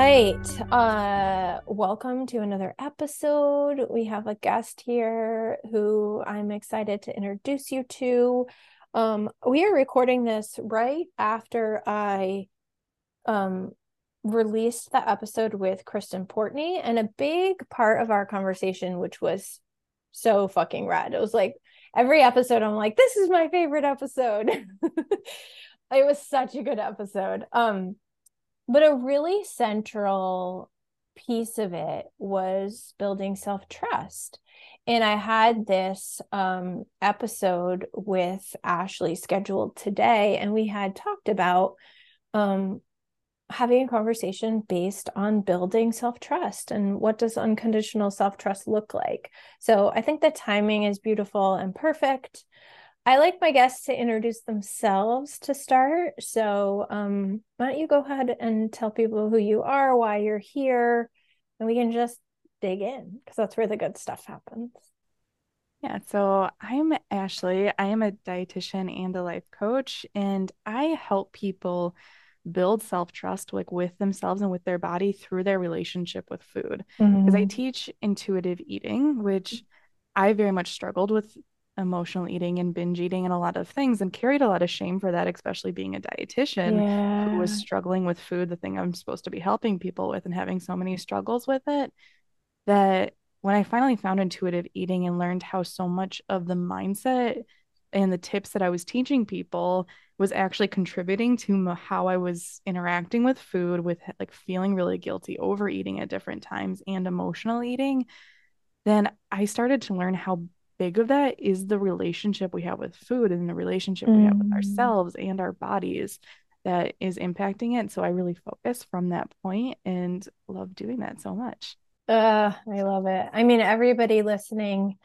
Right. Uh welcome to another episode. We have a guest here who I'm excited to introduce you to. Um we are recording this right after I um released the episode with Kristen Portney and a big part of our conversation which was so fucking rad. It was like every episode I'm like this is my favorite episode. it was such a good episode. Um but a really central piece of it was building self trust. And I had this um, episode with Ashley scheduled today, and we had talked about um, having a conversation based on building self trust and what does unconditional self trust look like. So I think the timing is beautiful and perfect. I like my guests to introduce themselves to start. So, um, why don't you go ahead and tell people who you are, why you're here, and we can just dig in because that's where the good stuff happens. Yeah, so I'm Ashley. I am a dietitian and a life coach, and I help people build self-trust like with themselves and with their body through their relationship with food. Because mm-hmm. I teach intuitive eating, which I very much struggled with emotional eating and binge eating and a lot of things and carried a lot of shame for that, especially being a dietitian yeah. who was struggling with food, the thing I'm supposed to be helping people with and having so many struggles with it. That when I finally found intuitive eating and learned how so much of the mindset and the tips that I was teaching people was actually contributing to how I was interacting with food, with like feeling really guilty overeating at different times and emotional eating, then I started to learn how big of that is the relationship we have with food and the relationship mm. we have with mm. ourselves and our bodies that is impacting it. So I really focus from that point and love doing that so much. Uh, I love it. I mean, everybody listening,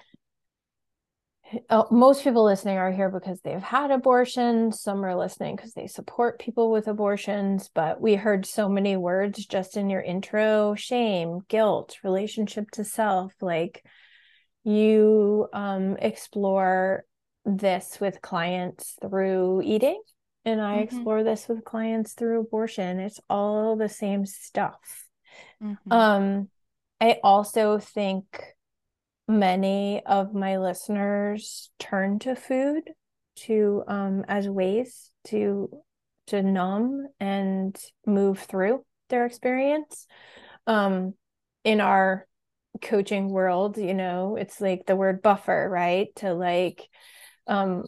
oh, most people listening are here because they've had abortions. Some are listening because they support people with abortions. But we heard so many words just in your intro shame, guilt, relationship to self. Like, you um, explore this with clients through eating and i mm-hmm. explore this with clients through abortion it's all the same stuff mm-hmm. um i also think many of my listeners turn to food to um as ways to to numb and move through their experience um in our coaching world you know it's like the word buffer right to like um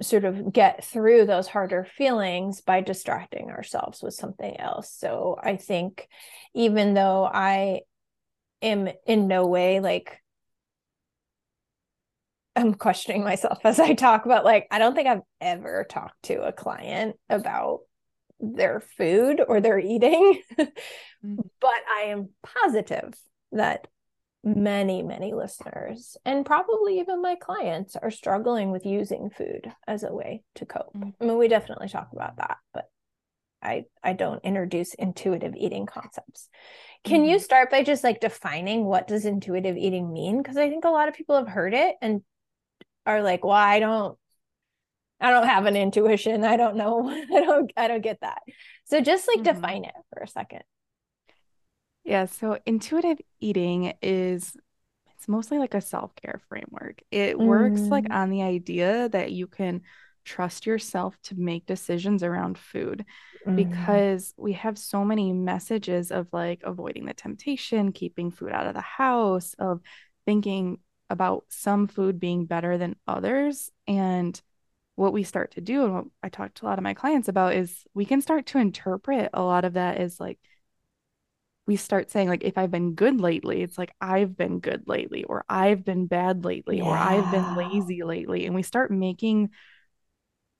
sort of get through those harder feelings by distracting ourselves with something else so i think even though i am in no way like i'm questioning myself as i talk about like i don't think i've ever talked to a client about their food or their eating mm-hmm. but i am positive that many, many listeners and probably even my clients are struggling with using food as a way to cope. Mm-hmm. I mean, we definitely talk about that, but I I don't introduce intuitive eating concepts. Can you start by just like defining what does intuitive eating mean? Because I think a lot of people have heard it and are like, well, I don't I don't have an intuition. I don't know. I don't I don't get that. So just like mm-hmm. define it for a second. Yeah, so intuitive eating is it's mostly like a self-care framework. It works like mm. on the idea that you can trust yourself to make decisions around food mm. because we have so many messages of like avoiding the temptation, keeping food out of the house, of thinking about some food being better than others and what we start to do and what I talk to a lot of my clients about is we can start to interpret a lot of that as like we start saying like if i've been good lately it's like i've been good lately or i've been bad lately yeah. or i've been lazy lately and we start making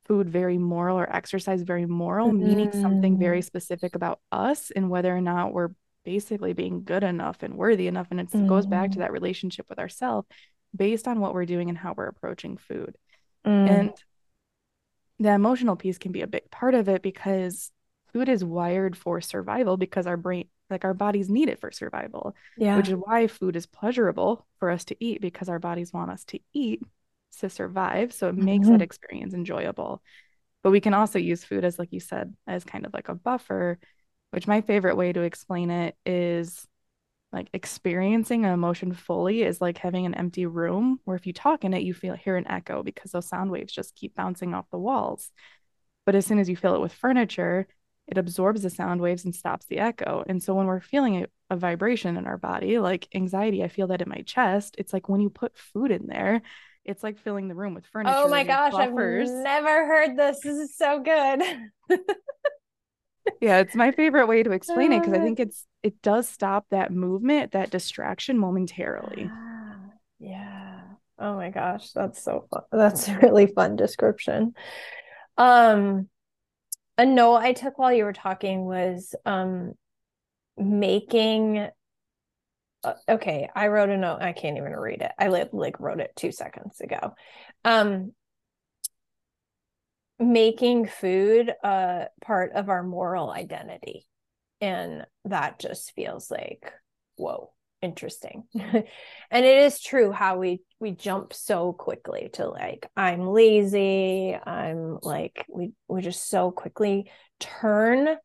food very moral or exercise very moral, mm. meaning something very mm. specific about us and whether or not we're basically being good enough and worthy enough. And it mm. goes back to mm. that relationship with ourselves based on what we're doing and how we're approaching food. Mm. And the emotional piece can be a big part of it because food is wired for survival because our brain like our bodies need it for survival yeah. which is why food is pleasurable for us to eat because our bodies want us to eat to survive. So it makes mm-hmm. that experience enjoyable. But we can also use food as like you said as kind of like a buffer which my favorite way to explain it is like experiencing an emotion fully is like having an empty room where if you talk in it you feel hear an echo because those sound waves just keep bouncing off the walls. But as soon as you fill it with furniture it absorbs the sound waves and stops the echo and so when we're feeling a, a vibration in our body like anxiety i feel that in my chest it's like when you put food in there it's like filling the room with furniture oh my gosh buffers. i've never heard this this is so good yeah, it's my favorite way to explain it because I think it's it does stop that movement, that distraction momentarily. Yeah. Oh my gosh, that's so fun. That's a really fun description. Um a note I took while you were talking was um making uh, okay, I wrote a note. I can't even read it. I like, like wrote it 2 seconds ago. Um making food a part of our moral identity. And that just feels like, whoa, interesting. and it is true how we we jump so quickly to like, I'm lazy, I'm like, we we just so quickly turn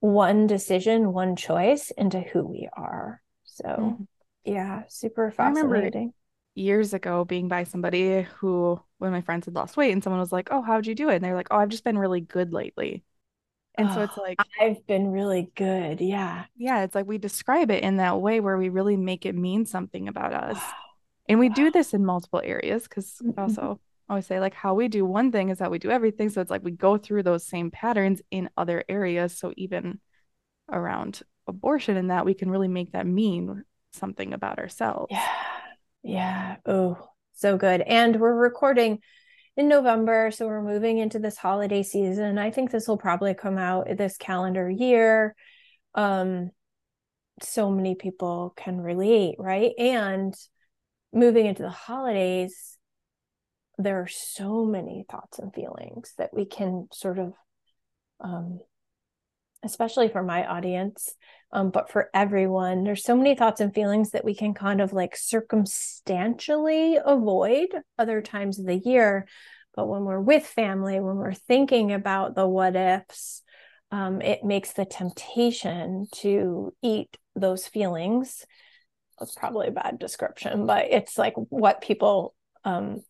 one decision, one choice into who we are. So mm-hmm. yeah, super fascinating years ago being by somebody who when my friends had lost weight and someone was like, "Oh, how'd you do it?" and they're like, "Oh, I've just been really good lately." And oh, so it's like I've been really good. Yeah. Yeah, it's like we describe it in that way where we really make it mean something about us. And we wow. do this in multiple areas cuz mm-hmm. also I always say like how we do one thing is how we do everything. So it's like we go through those same patterns in other areas. So even around abortion and that we can really make that mean something about ourselves. Yeah. Yeah. Oh, so good. And we're recording in November. So we're moving into this holiday season. I think this will probably come out this calendar year. Um, so many people can relate, right? And moving into the holidays, there are so many thoughts and feelings that we can sort of um, especially for my audience, um, but for everyone, there's so many thoughts and feelings that we can kind of like circumstantially avoid other times of the year. But when we're with family, when we're thinking about the what ifs, um, it makes the temptation to eat those feelings. That's probably a bad description, but it's like what people um,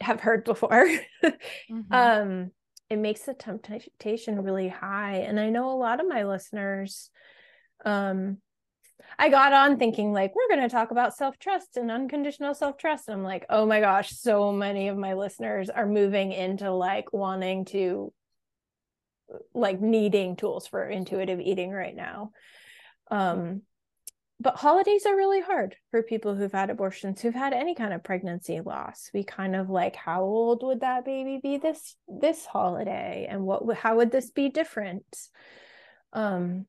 have heard before. mm-hmm. um, it makes the temptation really high and i know a lot of my listeners um i got on thinking like we're going to talk about self-trust and unconditional self-trust. And i'm like oh my gosh so many of my listeners are moving into like wanting to like needing tools for intuitive eating right now. Um but holidays are really hard for people who've had abortions who've had any kind of pregnancy loss. We kind of like how old would that baby be this this holiday? And what how would this be different? Um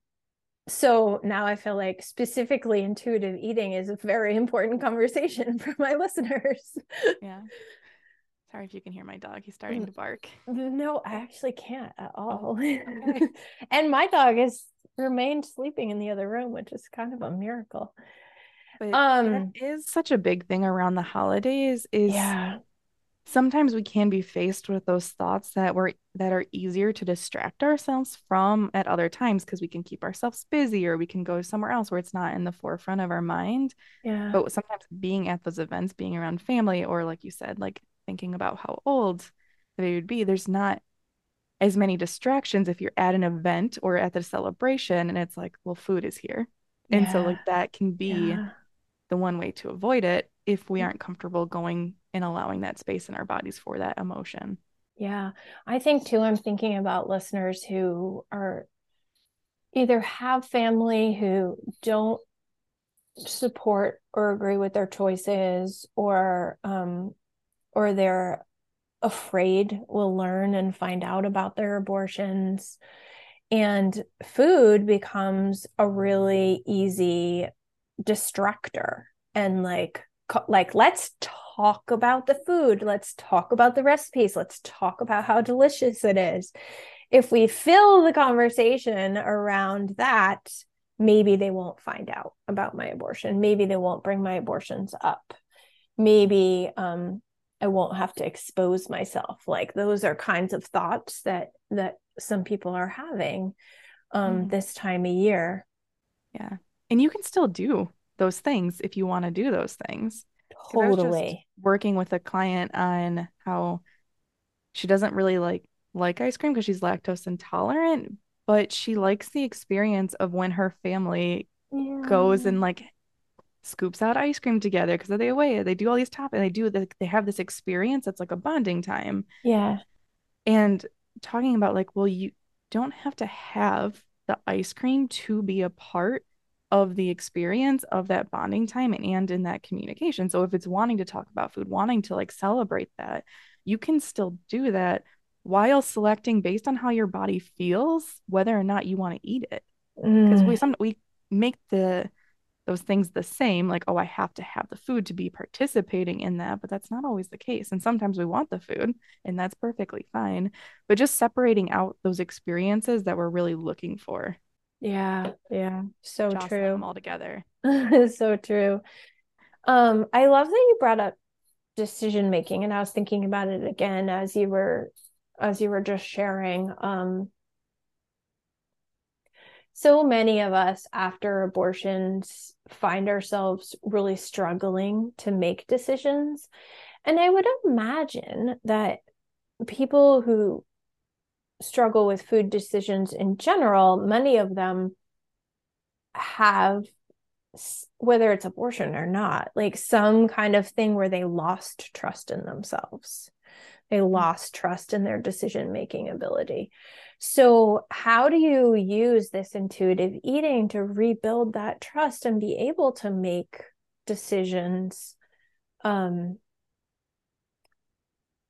so now i feel like specifically intuitive eating is a very important conversation for my listeners yeah sorry if you can hear my dog he's starting to bark no i actually can't at all oh, okay. and my dog has remained sleeping in the other room, which is kind of a miracle. But um is such a big thing around the holidays is yeah. Sometimes we can be faced with those thoughts that were that are easier to distract ourselves from at other times because we can keep ourselves busy or we can go somewhere else where it's not in the forefront of our mind. Yeah. But sometimes being at those events, being around family, or like you said, like thinking about how old they would be, there's not as many distractions if you're at an event or at the celebration and it's like well food is here and yeah. so like that can be yeah. the one way to avoid it if we mm. aren't comfortable going and allowing that space in our bodies for that emotion yeah i think too i'm thinking about listeners who are either have family who don't support or agree with their choices or um or they're afraid will learn and find out about their abortions. And food becomes a really easy distractor and like like let's talk about the food. Let's talk about the recipes. Let's talk about how delicious it is. If we fill the conversation around that maybe they won't find out about my abortion. Maybe they won't bring my abortions up. Maybe um, i won't have to expose myself. Like those are kinds of thoughts that that some people are having um, mm. this time of year. Yeah. And you can still do those things if you want to do those things totally. working with a client on how she doesn't really like like ice cream because she's lactose intolerant but she likes the experience of when her family yeah. goes and like scoops out ice cream together because they away they do all these top and they do the, they have this experience that's like a bonding time. Yeah. And talking about like well you don't have to have the ice cream to be a part of the experience of that bonding time and in that communication. So if it's wanting to talk about food, wanting to like celebrate that, you can still do that while selecting based on how your body feels whether or not you want to eat it. Because mm. we some we make the those things the same like oh I have to have the food to be participating in that, but that's not always the case. And sometimes we want the food and that's perfectly fine. But just separating out those experiences that we're really looking for. Yeah, yeah. So true. Them all together. so true. Um, I love that you brought up decision making, and I was thinking about it again as you were as you were just sharing. Um, so many of us after abortions find ourselves really struggling to make decisions. And I would imagine that people who struggle with food decisions in general, many of them have whether it's abortion or not, like some kind of thing where they lost trust in themselves. They mm-hmm. lost trust in their decision making ability. So, how do you use this intuitive eating to rebuild that trust and be able to make decisions um,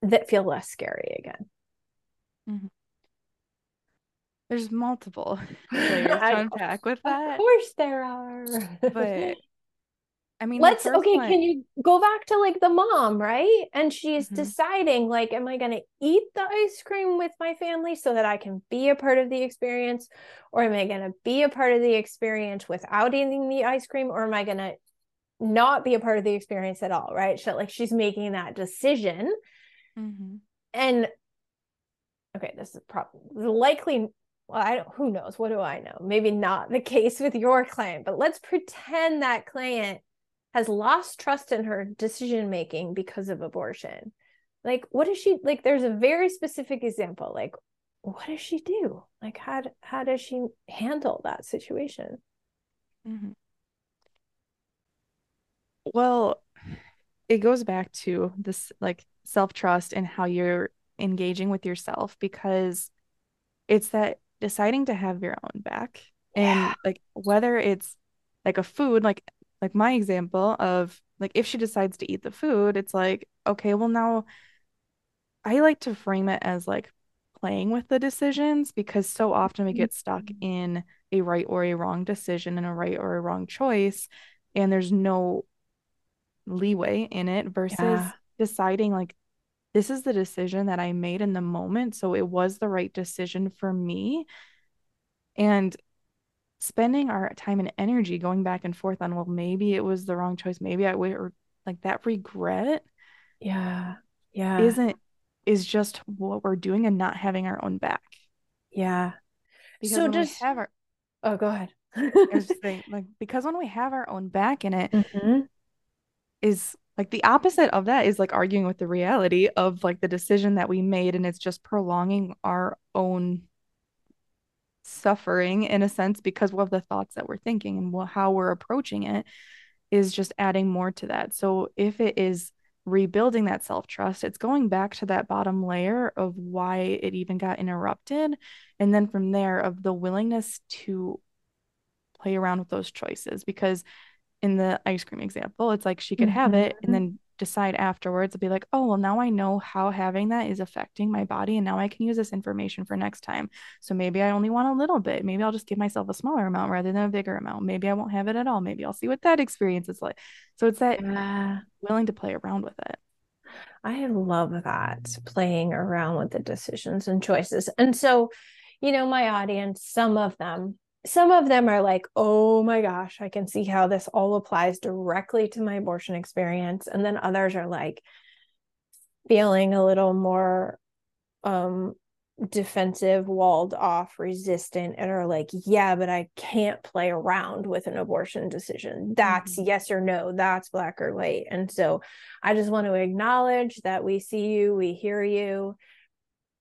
that feel less scary again? Mm-hmm. There's multiple layers to unpack with that. Of course there are. but I mean, let's okay. One... Can you go back to like the mom, right? And she's mm-hmm. deciding, like, am I going to eat the ice cream with my family so that I can be a part of the experience, or am I going to be a part of the experience without eating the ice cream, or am I going to not be a part of the experience at all? Right? So, like, she's making that decision, mm-hmm. and okay, this is probably likely well, I don't, who knows? What do I know? Maybe not the case with your client, but let's pretend that client has lost trust in her decision making because of abortion. Like, what does she like? There's a very specific example. Like, what does she do? Like, how how does she handle that situation? Mm-hmm. Well, it goes back to this like self trust and how you're engaging with yourself because it's that deciding to have your own back and yeah. like whether it's like a food like like my example of like if she decides to eat the food it's like okay well now i like to frame it as like playing with the decisions because so often we get stuck mm-hmm. in a right or a wrong decision and a right or a wrong choice and there's no leeway in it versus yeah. deciding like this is the decision that I made in the moment. So it was the right decision for me. And spending our time and energy going back and forth on, well, maybe it was the wrong choice. Maybe I would, or like that regret. Yeah. Yeah. Isn't, is just what we're doing and not having our own back. Yeah. Because so just have our, oh, go ahead. I was just saying, like, because when we have our own back in it, mm-hmm. is like the opposite of that is like arguing with the reality of like the decision that we made and it's just prolonging our own suffering in a sense because of the thoughts that we're thinking and how we're approaching it is just adding more to that. So if it is rebuilding that self trust, it's going back to that bottom layer of why it even got interrupted. And then from there, of the willingness to play around with those choices because in the ice cream example, it's like she could have it and mm-hmm. then decide afterwards to be like, oh, well, now I know how having that is affecting my body. And now I can use this information for next time. So maybe I only want a little bit. Maybe I'll just give myself a smaller amount rather than a bigger amount. Maybe I won't have it at all. Maybe I'll see what that experience is like. So it's that yeah. willing to play around with it. I love that playing around with the decisions and choices. And so, you know, my audience, some of them, some of them are like, oh my gosh, I can see how this all applies directly to my abortion experience. And then others are like feeling a little more um defensive, walled off, resistant, and are like, yeah, but I can't play around with an abortion decision. That's mm-hmm. yes or no, that's black or white. And so I just want to acknowledge that we see you, we hear you.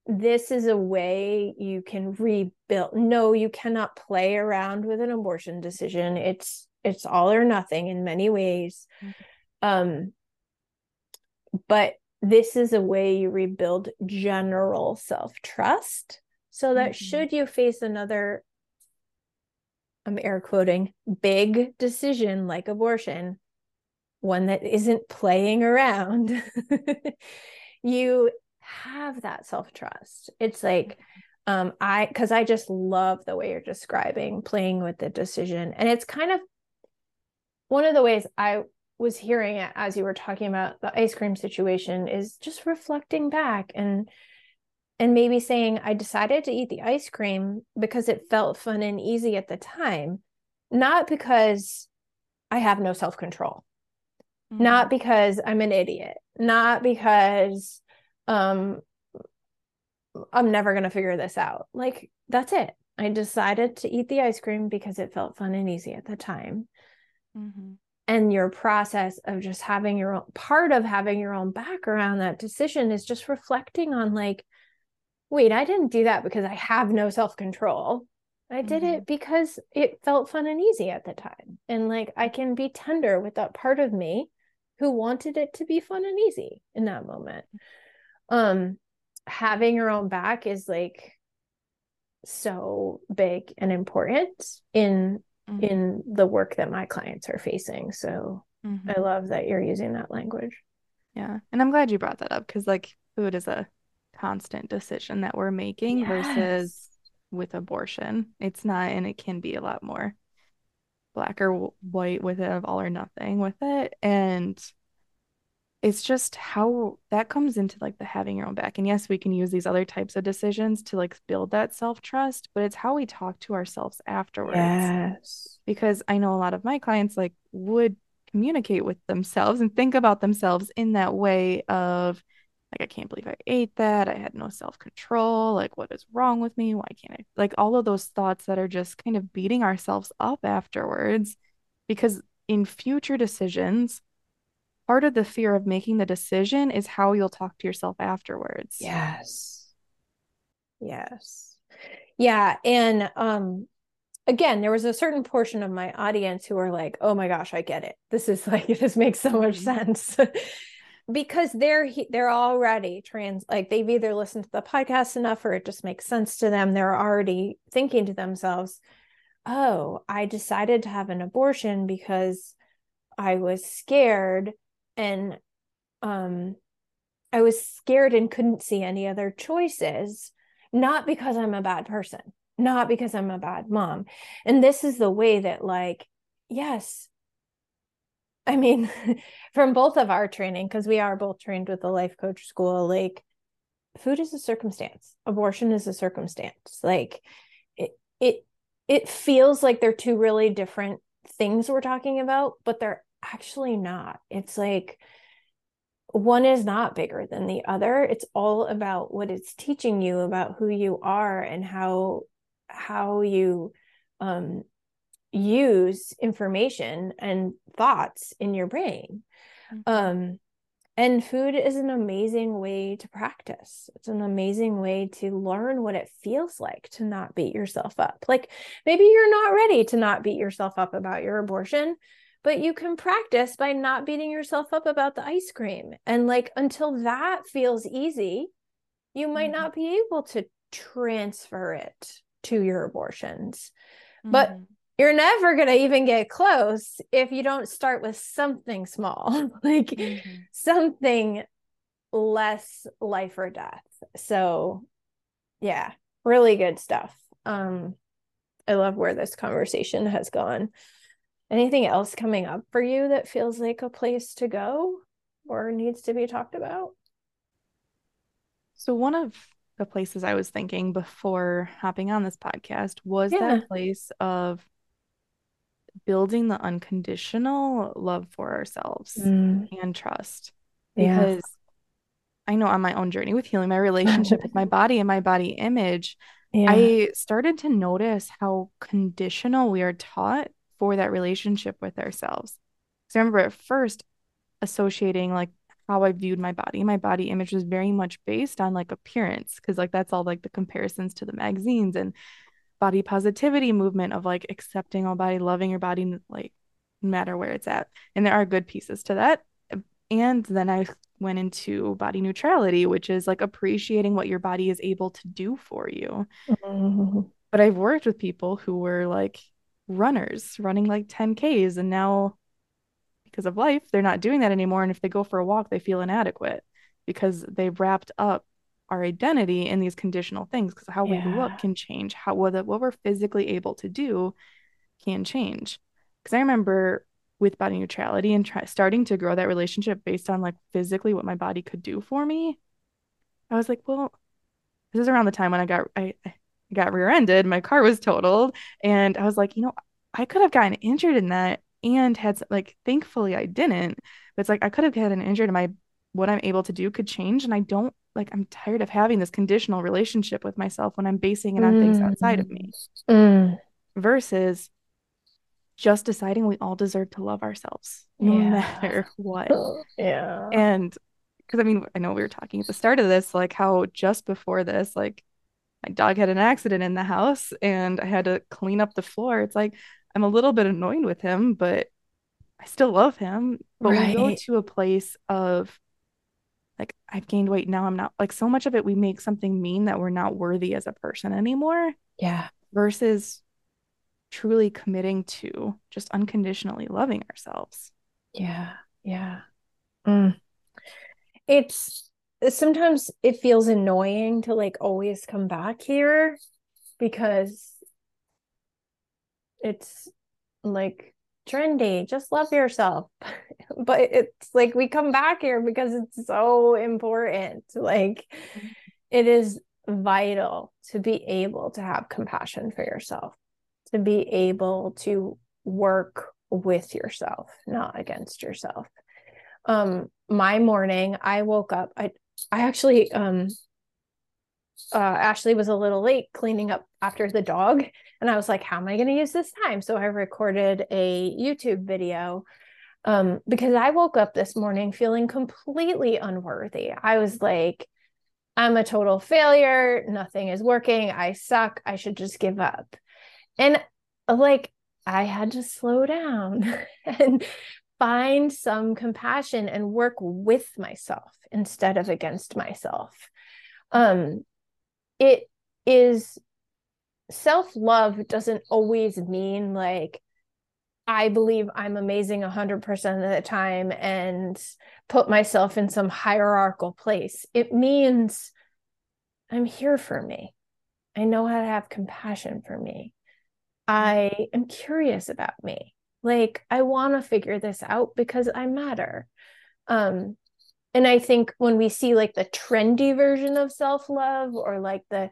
This is a way you can rebuild. No, you cannot play around with an abortion decision. It's it's all or nothing in many ways. Mm-hmm. Um but this is a way you rebuild general self trust so that mm-hmm. should you face another I'm air quoting big decision like abortion, one that isn't playing around, you have that self trust. It's like, um, I, cause I just love the way you're describing playing with the decision. And it's kind of one of the ways I was hearing it as you were talking about the ice cream situation is just reflecting back and and maybe saying I decided to eat the ice cream because it felt fun and easy at the time, not because I have no self-control. Mm-hmm. Not because I'm an idiot, not because um I'm never going to figure this out. Like that's it. I decided to eat the ice cream because it felt fun and easy at the time. Mm-hmm and your process of just having your own part of having your own back around that decision is just reflecting on like wait i didn't do that because i have no self-control i did mm-hmm. it because it felt fun and easy at the time and like i can be tender with that part of me who wanted it to be fun and easy in that moment um having your own back is like so big and important in mm-hmm. in the work that my clients are facing. So mm-hmm. I love that you're using that language. Yeah. And I'm glad you brought that up because like food is a constant decision that we're making yes. versus with abortion. It's not, and it can be a lot more black or white with it, of all or nothing with it. And it's just how that comes into like the having your own back. And yes, we can use these other types of decisions to like build that self trust, but it's how we talk to ourselves afterwards. Yes. Because I know a lot of my clients like would communicate with themselves and think about themselves in that way of like, I can't believe I ate that. I had no self control. Like, what is wrong with me? Why can't I? Like, all of those thoughts that are just kind of beating ourselves up afterwards. Because in future decisions, part of the fear of making the decision is how you'll talk to yourself afterwards. Yes. Yes. Yeah. And um again, there was a certain portion of my audience who are like, oh my gosh, I get it. This is like this makes so much mm-hmm. sense. because they're they're already trans like they've either listened to the podcast enough or it just makes sense to them. They're already thinking to themselves, oh, I decided to have an abortion because I was scared and um I was scared and couldn't see any other choices, not because I'm a bad person, not because I'm a bad mom. And this is the way that, like, yes, I mean, from both of our training, because we are both trained with the life coach school, like, food is a circumstance, abortion is a circumstance. Like, it, it, it feels like they're two really different things we're talking about, but they're actually not. It's like one is not bigger than the other. It's all about what it's teaching you about who you are and how how you um, use information and thoughts in your brain. Mm-hmm. Um, and food is an amazing way to practice. It's an amazing way to learn what it feels like to not beat yourself up. Like maybe you're not ready to not beat yourself up about your abortion, but you can practice by not beating yourself up about the ice cream. And like until that feels easy, you might mm-hmm. not be able to transfer it to your abortions. Mm-hmm. But you're never going to even get close if you don't start with something small, like mm-hmm. something less life or death. So, yeah, really good stuff. Um I love where this conversation has gone. Anything else coming up for you that feels like a place to go or needs to be talked about? So, one of the places I was thinking before hopping on this podcast was yeah. that place of building the unconditional love for ourselves mm. and trust. Because yeah. I know on my own journey with healing my relationship with my body and my body image, yeah. I started to notice how conditional we are taught for that relationship with ourselves. Because I remember at first associating like how I viewed my body. My body image was very much based on like appearance, because like that's all like the comparisons to the magazines and body positivity movement of like accepting all body, loving your body, like no matter where it's at. And there are good pieces to that. And then I went into body neutrality, which is like appreciating what your body is able to do for you. Mm-hmm. But I've worked with people who were like runners running like 10Ks, and now because of life, they're not doing that anymore. And if they go for a walk, they feel inadequate because they've wrapped up our identity in these conditional things because how yeah. we look can change how what, what we're physically able to do can change because i remember with body neutrality and try, starting to grow that relationship based on like physically what my body could do for me i was like well this is around the time when i got i, I got rear-ended my car was totaled and i was like you know i could have gotten injured in that and had like thankfully i didn't but it's like i could have gotten injured and my what i'm able to do could change and i don't like i'm tired of having this conditional relationship with myself when i'm basing it on mm. things outside of me mm. versus just deciding we all deserve to love ourselves no yeah. matter what. yeah. And because I mean, I know we were talking at the start of this, like how just before this, like my dog had an accident in the house and I had to clean up the floor. It's like I'm a little bit annoyed with him, but I still love him. But right. we go to a place of like I've gained weight now I'm not like so much of it we make something mean that we're not worthy as a person anymore. Yeah. Versus truly committing to just unconditionally loving ourselves. Yeah. Yeah. Mm. It's sometimes it feels annoying to like always come back here because it's like trendy just love yourself but it's like we come back here because it's so important like it is vital to be able to have compassion for yourself to be able to work with yourself, not against yourself. Um, my morning, I woke up. I I actually um uh, Ashley was a little late cleaning up after the dog. And I was like, how am I going to use this time? So I recorded a YouTube video um, because I woke up this morning feeling completely unworthy. I was like, I'm a total failure. Nothing is working. I suck. I should just give up. And like I had to slow down and find some compassion and work with myself instead of against myself. Um, it is self love doesn't always mean like I believe I'm amazing 100% of the time and put myself in some hierarchical place. It means I'm here for me. I know how to have compassion for me. I am curious about me. Like I want to figure this out because I matter. Um and I think when we see like the trendy version of self-love or like the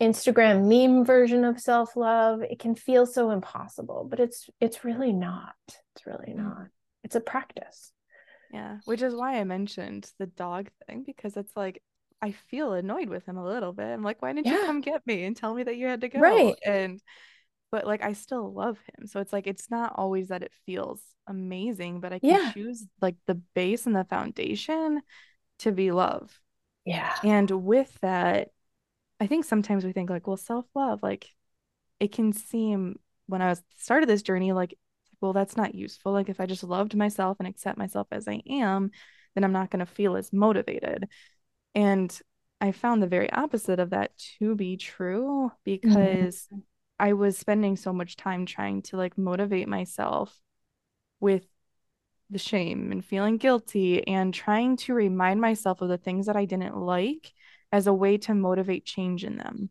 Instagram meme version of self-love, it can feel so impossible, but it's it's really not. It's really mm. not. It's a practice. Yeah, which is why I mentioned the dog thing because it's like I feel annoyed with him a little bit. I'm like, why didn't yeah. you come get me and tell me that you had to go? Right. And but like I still love him. So it's like it's not always that it feels amazing, but I can yeah. choose like the base and the foundation to be love. Yeah. And with that, I think sometimes we think like, well, self-love, like it can seem when I was started this journey, like, well, that's not useful. Like if I just loved myself and accept myself as I am, then I'm not going to feel as motivated. And I found the very opposite of that to be true because mm-hmm. I was spending so much time trying to like motivate myself with the shame and feeling guilty and trying to remind myself of the things that I didn't like as a way to motivate change in them.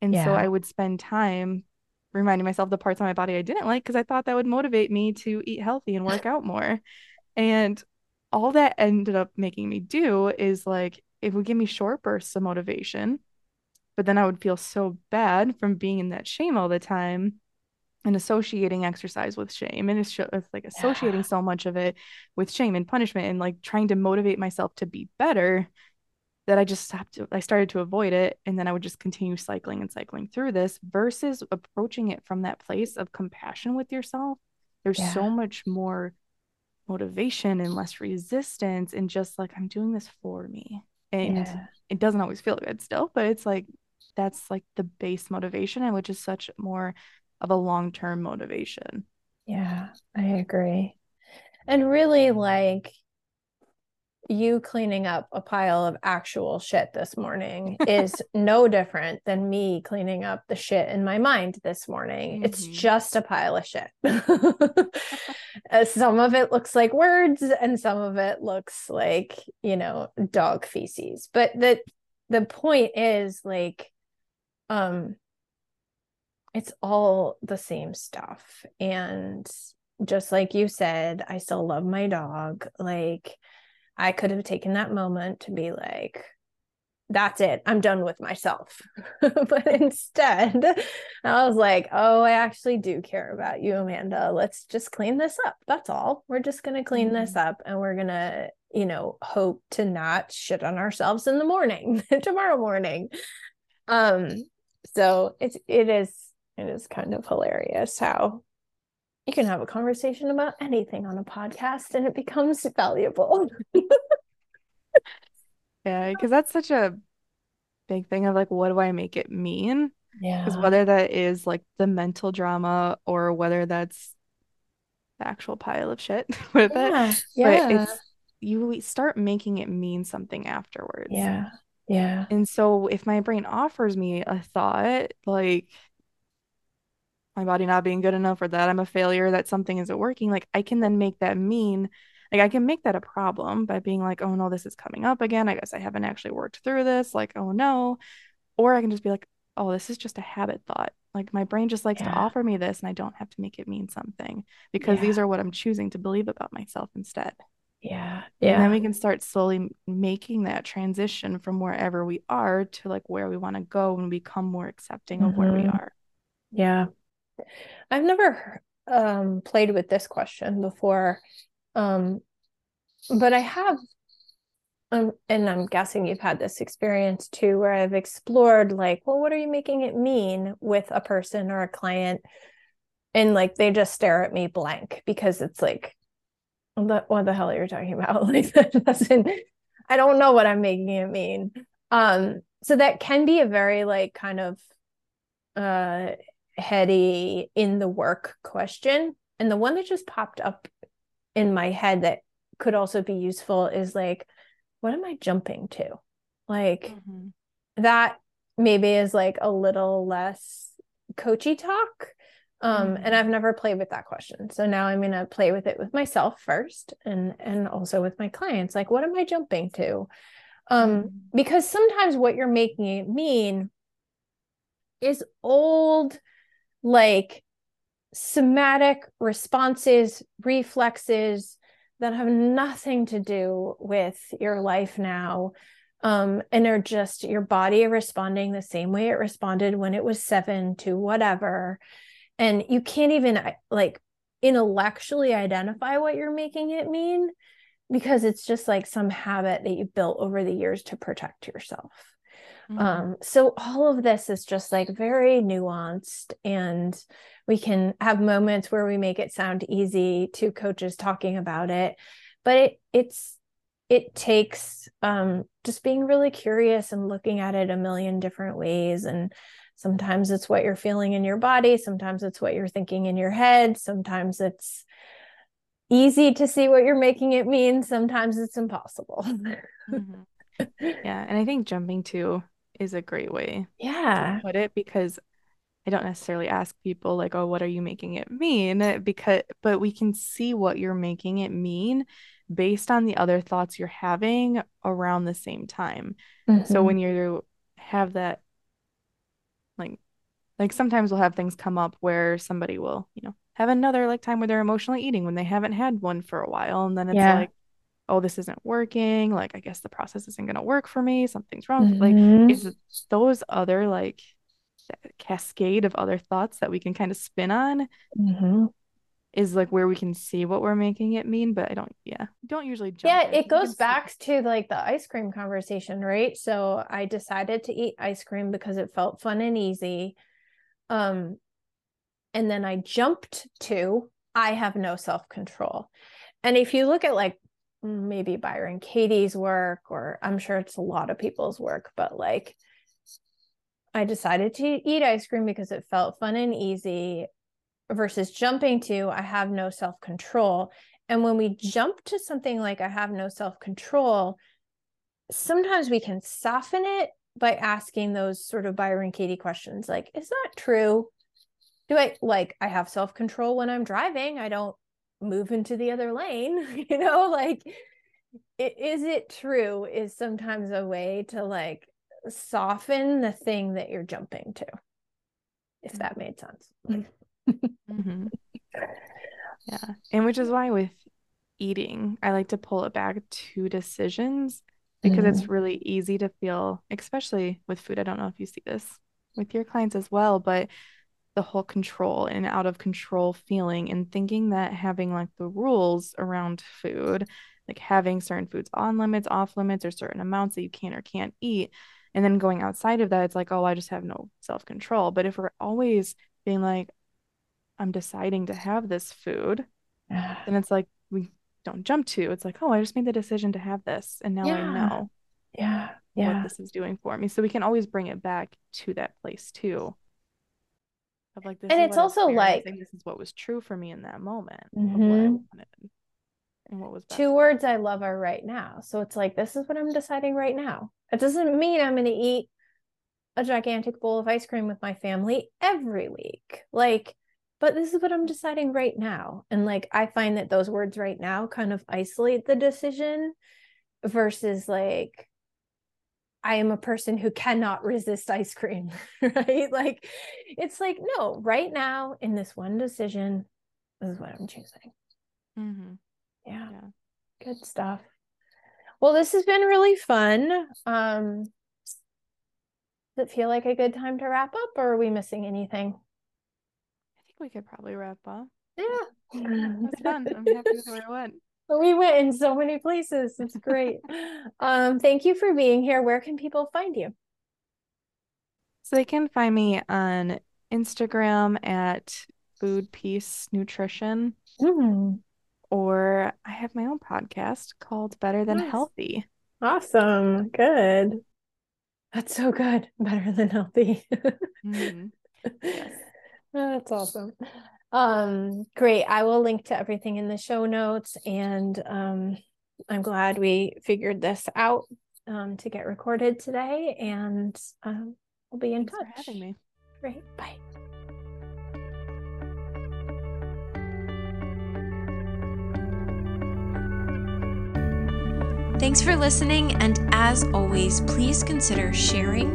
And yeah. so I would spend time reminding myself the parts of my body I didn't like because I thought that would motivate me to eat healthy and work out more. And all that ended up making me do is like it would give me short bursts of motivation, but then I would feel so bad from being in that shame all the time and associating exercise with shame and it's, like associating yeah. so much of it with shame and punishment and like trying to motivate myself to be better that I just stopped to, I started to avoid it and then I would just continue cycling and cycling through this versus approaching it from that place of compassion with yourself there's yeah. so much more motivation and less resistance and just like I'm doing this for me and yeah. it doesn't always feel good still but it's like that's like the base motivation and which is such more of a long-term motivation yeah i agree and really like you cleaning up a pile of actual shit this morning is no different than me cleaning up the shit in my mind this morning. Mm-hmm. It's just a pile of shit. Uh, some of it looks like words and some of it looks like, you know, dog feces. But the the point is like um it's all the same stuff and just like you said, I still love my dog. Like I could have taken that moment to be like, that's it. I'm done with myself. but instead, I was like, oh, I actually do care about you, Amanda. Let's just clean this up. That's all. We're just going to clean mm-hmm. this up and we're going to, you know, hope to not shit on ourselves in the morning, tomorrow morning. Um, so it's, it is, it is kind of hilarious how you can have a conversation about anything on a podcast and it becomes valuable. yeah, because that's such a big thing of like, what do I make it mean? Yeah. Because whether that is like the mental drama or whether that's the actual pile of shit with yeah, it, yeah. but it's you start making it mean something afterwards. Yeah. Yeah. And so if my brain offers me a thought like my body not being good enough or that I'm a failure, that something isn't working, like I can then make that mean, like I can make that a problem by being like, oh no, this is coming up again. I guess I haven't actually worked through this. Like, oh no. Or I can just be like, oh, this is just a habit thought. Like my brain just likes yeah. to offer me this and I don't have to make it mean something because yeah. these are what I'm choosing to believe about myself instead. Yeah. Yeah. And then we can start slowly making that transition from wherever we are to like where we want to go and become more accepting mm-hmm. of where we mm-hmm. are. Yeah. I've never um, played with this question before, um, but I have, um, and I'm guessing you've had this experience too, where I've explored like, well, what are you making it mean with a person or a client? And like they just stare at me blank because it's like, what the hell are you talking about? Like that doesn't, I don't know what I'm making it mean. Um, so that can be a very like kind of uh heady in the work question. And the one that just popped up in my head that could also be useful is like, what am I jumping to? Like mm-hmm. that maybe is like a little less coachy talk. Um, mm-hmm. and I've never played with that question. So now I'm gonna play with it with myself first and and also with my clients. Like, what am I jumping to? Um, mm-hmm. because sometimes what you're making it mean is old like somatic responses, reflexes that have nothing to do with your life now. Um, and are just your body responding the same way it responded when it was seven to whatever. And you can't even like intellectually identify what you're making it mean because it's just like some habit that you built over the years to protect yourself. Mm-hmm. Um, so all of this is just like very nuanced and we can have moments where we make it sound easy to coaches talking about it, but it, it's it takes um, just being really curious and looking at it a million different ways and sometimes it's what you're feeling in your body sometimes it's what you're thinking in your head sometimes it's easy to see what you're making it mean sometimes it's impossible mm-hmm. yeah and i think jumping to is a great way yeah to put it because I don't necessarily ask people like, oh, what are you making it mean? Because, but we can see what you're making it mean based on the other thoughts you're having around the same time. Mm-hmm. So when you have that, like, like sometimes we'll have things come up where somebody will, you know, have another like time where they're emotionally eating when they haven't had one for a while. And then it's yeah. like, oh, this isn't working. Like, I guess the process isn't going to work for me. Something's wrong. Mm-hmm. Like, it's those other like cascade of other thoughts that we can kind of spin on mm-hmm. Is like where we can see what we're making it mean but i don't yeah don't usually jump. yeah in. it goes back see. to like the ice cream conversation right so i decided to eat ice cream because it felt fun and easy um and then i jumped to i have no self-control and if you look at like maybe byron katie's work or i'm sure it's a lot of people's work but like I decided to eat ice cream because it felt fun and easy versus jumping to I have no self control. And when we jump to something like I have no self control, sometimes we can soften it by asking those sort of Byron Katie questions like, is that true? Do I like I have self control when I'm driving? I don't move into the other lane, you know, like is it true is sometimes a way to like soften the thing that you're jumping to if that made sense mm-hmm. Mm-hmm. yeah and which is why with eating i like to pull it back to decisions because mm-hmm. it's really easy to feel especially with food i don't know if you see this with your clients as well but the whole control and out of control feeling and thinking that having like the rules around food like having certain foods on limits off limits or certain amounts that you can or can't eat and then going outside of that, it's like, oh, I just have no self control. But if we're always being like, I'm deciding to have this food, then it's like we don't jump to. It's like, oh, I just made the decision to have this. And now yeah. I know yeah. yeah. what this is doing for me. So we can always bring it back to that place too. Of like this and it's also like this is what was true for me in that moment mm-hmm. and what was two words I love are right now. So it's like this is what I'm deciding right now. It doesn't mean I'm going to eat a gigantic bowl of ice cream with my family every week. Like, but this is what I'm deciding right now. And like, I find that those words right now kind of isolate the decision versus like, I am a person who cannot resist ice cream, right? Like, it's like, no, right now in this one decision, this is what I'm choosing. Mm-hmm. Yeah. yeah. Good stuff. Well, this has been really fun. Um, does it feel like a good time to wrap up, or are we missing anything? We could probably wrap up. Yeah, it's fun. I'm happy with where I went. We went in so many places. It's great. um, thank you for being here. Where can people find you? So they can find me on Instagram at Food Peace Nutrition. Mm or I have my own podcast called Better Than nice. Healthy. Awesome. Good. That's so good. Better than healthy. mm-hmm. yes. That's awesome. Um, great. I will link to everything in the show notes and um I'm glad we figured this out um to get recorded today and um we'll be in Thanks touch. For having me. Great. Bye. Thanks for listening, and as always, please consider sharing,